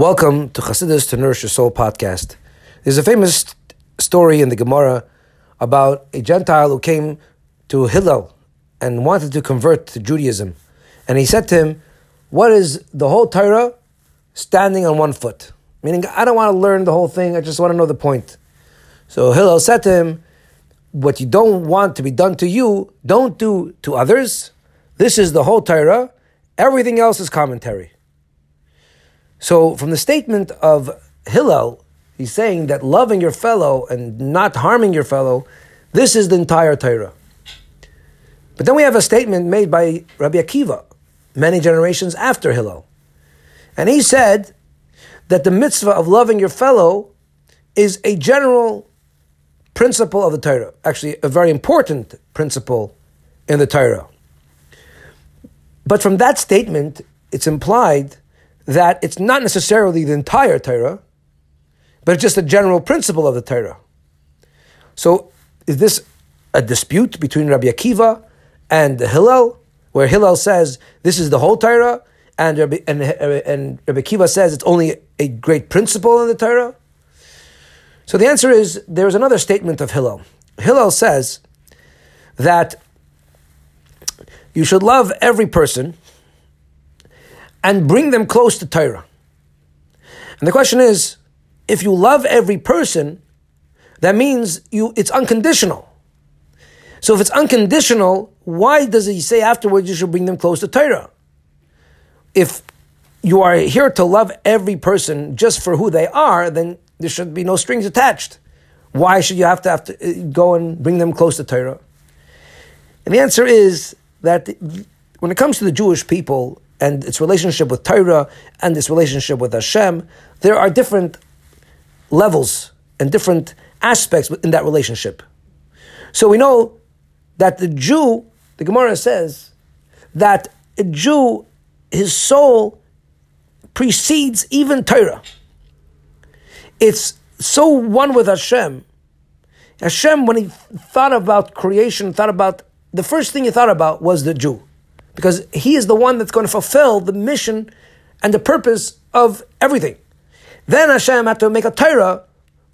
Welcome to Chassidus to Nourish Your Soul podcast. There's a famous story in the Gemara about a Gentile who came to Hillel and wanted to convert to Judaism. And he said to him, What is the whole Torah standing on one foot? Meaning, I don't want to learn the whole thing, I just want to know the point. So Hillel said to him, What you don't want to be done to you, don't do to others. This is the whole Torah, everything else is commentary. So, from the statement of Hillel, he's saying that loving your fellow and not harming your fellow, this is the entire Torah. But then we have a statement made by Rabbi Akiva, many generations after Hillel. And he said that the mitzvah of loving your fellow is a general principle of the Torah, actually, a very important principle in the Torah. But from that statement, it's implied that it's not necessarily the entire Torah, but it's just a general principle of the Torah. So, is this a dispute between Rabbi Akiva and Hillel, where Hillel says this is the whole Torah, and Rabbi, and, and Rabbi Akiva says it's only a great principle in the Torah? So the answer is there's another statement of Hillel. Hillel says that you should love every person and bring them close to Torah. And the question is, if you love every person, that means you it's unconditional. So if it's unconditional, why does he say afterwards you should bring them close to Torah? If you are here to love every person just for who they are, then there should be no strings attached. Why should you have to have to uh, go and bring them close to Torah? And the answer is that when it comes to the Jewish people, and its relationship with Torah and its relationship with Hashem, there are different levels and different aspects in that relationship. So we know that the Jew, the Gemara says, that a Jew, his soul precedes even Torah. It's so one with Hashem. Hashem, when he thought about creation, thought about the first thing he thought about was the Jew because he is the one that's going to fulfill the mission and the purpose of everything. Then Hashem had to make a Torah,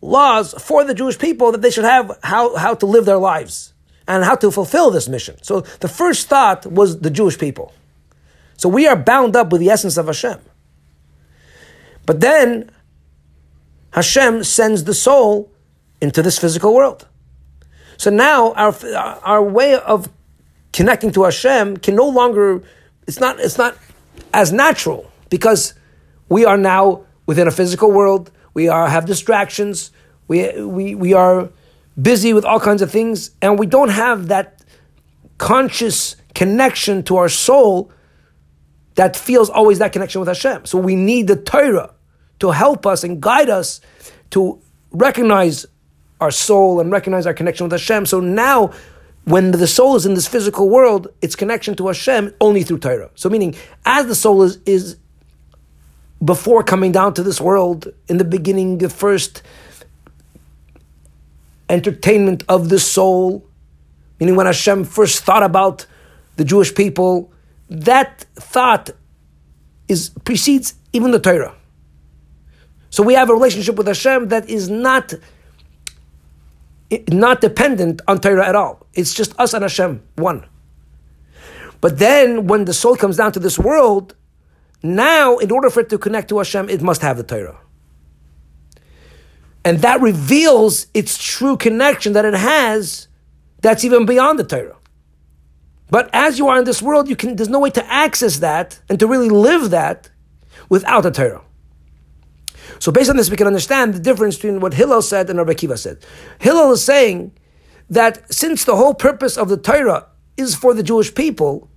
laws for the Jewish people that they should have how, how to live their lives and how to fulfill this mission. So the first thought was the Jewish people. So we are bound up with the essence of Hashem. But then Hashem sends the soul into this physical world. So now our, our way of connecting to Hashem can no longer, it's not, it's not as natural because we are now within a physical world. We are, have distractions. We, we, we are busy with all kinds of things and we don't have that conscious connection to our soul that feels always that connection with Hashem. So we need the Torah to help us and guide us to recognize our soul and recognize our connection with Hashem. So now when the soul is in this physical world, its connection to Hashem only through Torah. So, meaning, as the soul is, is before coming down to this world, in the beginning, the first entertainment of the soul, meaning when Hashem first thought about the Jewish people, that thought is precedes even the Torah. So we have a relationship with Hashem that is not not dependent on Torah at all. It's just us and Hashem, one. But then when the soul comes down to this world, now in order for it to connect to Hashem, it must have the Torah. And that reveals its true connection that it has that's even beyond the Torah. But as you are in this world, you can there's no way to access that and to really live that without the Torah. So based on this, we can understand the difference between what Hillel said and Rabbi Akiva said. Hillel is saying that since the whole purpose of the Torah is for the Jewish people,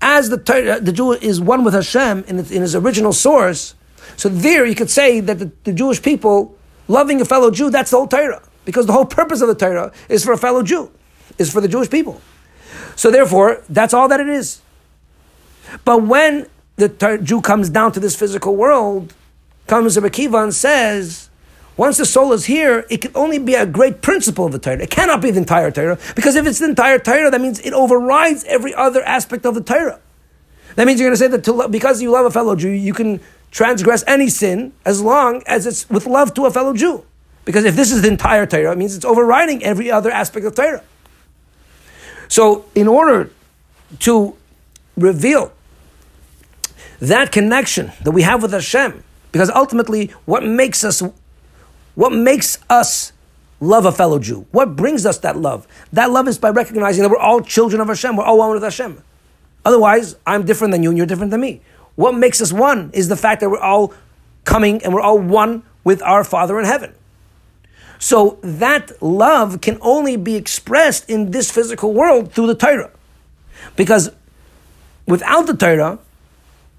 as the Torah, the Jew is one with Hashem in, in his original source, so there you could say that the, the Jewish people loving a fellow Jew, that's the whole Torah. Because the whole purpose of the Torah is for a fellow Jew, is for the Jewish people. So therefore, that's all that it is. But when the Jew comes down to this physical world, comes Rabbi Akiva and says, once the soul is here, it can only be a great principle of the Torah. It cannot be the entire Torah, because if it's the entire Torah, that means it overrides every other aspect of the Torah. That means you're going to say that to, because you love a fellow Jew, you can transgress any sin as long as it's with love to a fellow Jew. Because if this is the entire Torah, it means it's overriding every other aspect of Torah. So, in order to reveal that connection that we have with Hashem, because ultimately, what makes us, what makes us love a fellow Jew? What brings us that love? That love is by recognizing that we're all children of Hashem. We're all one with Hashem. Otherwise, I'm different than you and you're different than me. What makes us one is the fact that we're all coming and we're all one with our Father in heaven. So that love can only be expressed in this physical world through the Torah. Because without the Torah,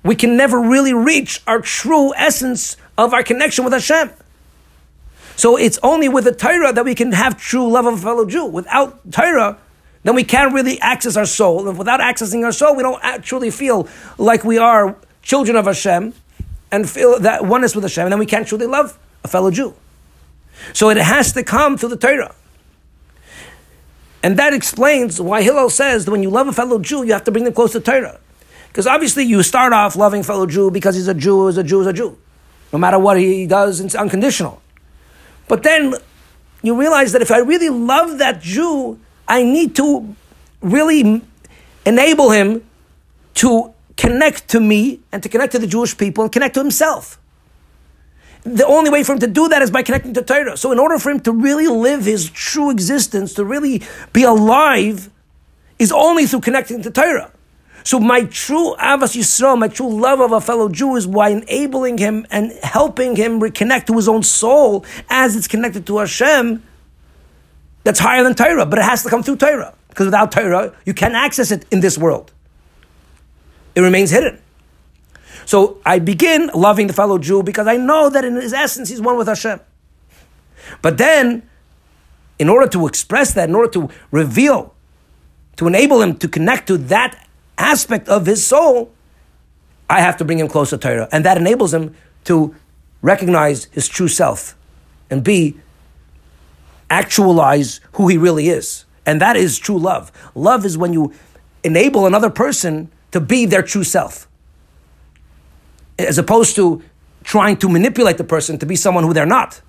we can never really reach our true essence of our connection with Hashem. So it's only with the Torah that we can have true love of a fellow Jew. Without Torah, then we can't really access our soul. And without accessing our soul, we don't truly feel like we are children of Hashem and feel that oneness with Hashem. And then we can't truly love a fellow Jew. So it has to come through the Torah. And that explains why Hillel says that when you love a fellow Jew, you have to bring them close to Torah. Because obviously you start off loving fellow Jew because he's a Jew, is a Jew, is a Jew. No matter what he does, it's unconditional. But then you realize that if I really love that Jew, I need to really enable him to connect to me and to connect to the Jewish people and connect to himself. The only way for him to do that is by connecting to Torah. So, in order for him to really live his true existence, to really be alive, is only through connecting to Torah. So my true Ahavas Yisrael, my true love of a fellow Jew is by enabling him and helping him reconnect to his own soul as it's connected to Hashem. That's higher than Torah, but it has to come through Torah. Because without Torah, you can't access it in this world. It remains hidden. So I begin loving the fellow Jew because I know that in his essence he's one with Hashem. But then, in order to express that, in order to reveal, to enable him to connect to that aspect of his soul, I have to bring him closer to Torah. And that enables him to recognize his true self and be, actualize who he really is. And that is true love. Love is when you enable another person to be their true self, as opposed to trying to manipulate the person to be someone who they're not.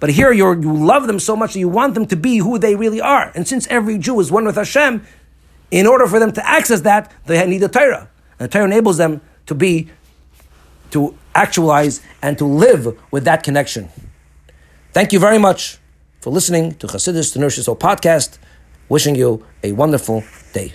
But here you you love them so much that you want them to be who they really are. And since every Jew is one with Hashem, in order for them to access that, they need the Torah. And the Torah enables them to be, to actualize and to live with that connection. Thank you very much for listening to Chassidus to Soul podcast. Wishing you a wonderful day.